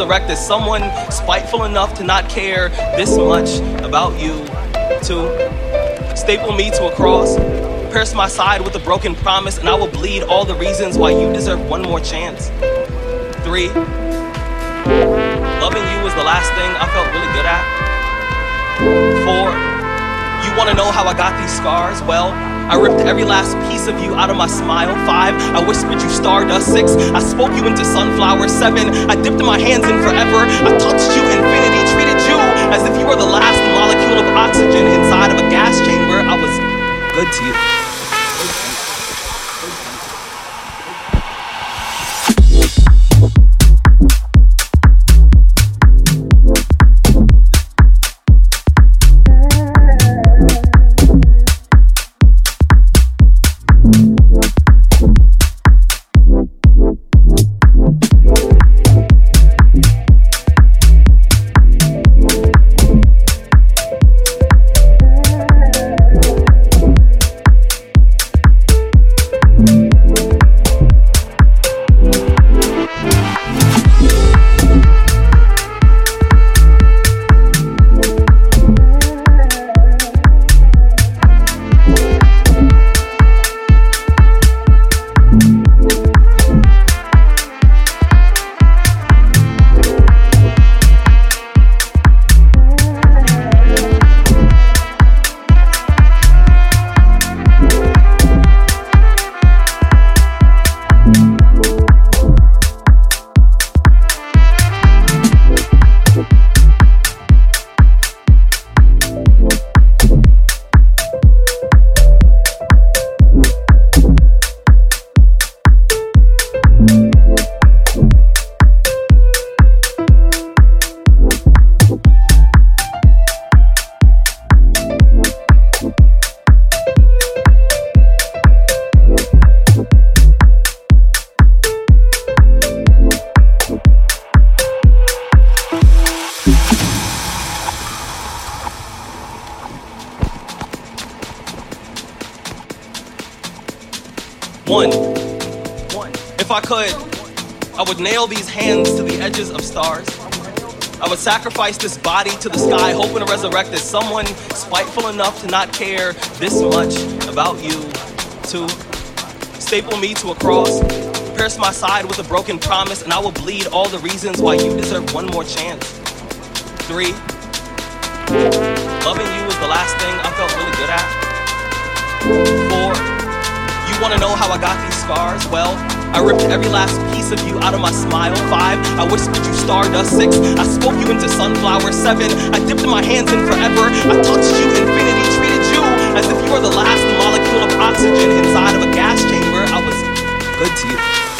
as someone spiteful enough to not care this much about you. To staple me to a cross, pierce my side with a broken promise, and I will bleed all the reasons why you deserve one more chance. Three, loving you was the last thing I felt really good at. Four, you wanna know how I got these scars? Well, I ripped every last piece of you out of my smile. Five, I whispered you stardust. Six, I spoke you into sunflower. Seven, I dipped my hands in forever. I touched you infinity, treated you as if you were the last molecule of oxygen inside of a gas chamber. I was good to you. I would sacrifice this body to the sky, hoping to resurrect as someone spiteful enough to not care this much about you. To staple me to a cross, pierce my side with a broken promise, and I will bleed all the reasons why you deserve one more chance. Three, loving you was the last thing I felt really good at. Four, you wanna know how I got these scars? Well, I ripped every last piece of you out of my smile. Five, I whispered you stardust. Six, I spoke you into sunflower. Seven, I dipped my hands in forever. I touched you infinity, treated you as if you were the last molecule of oxygen inside of a gas chamber. I was good to you.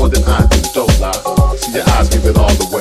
more than I do, don't lie. See your eyes give it all the way.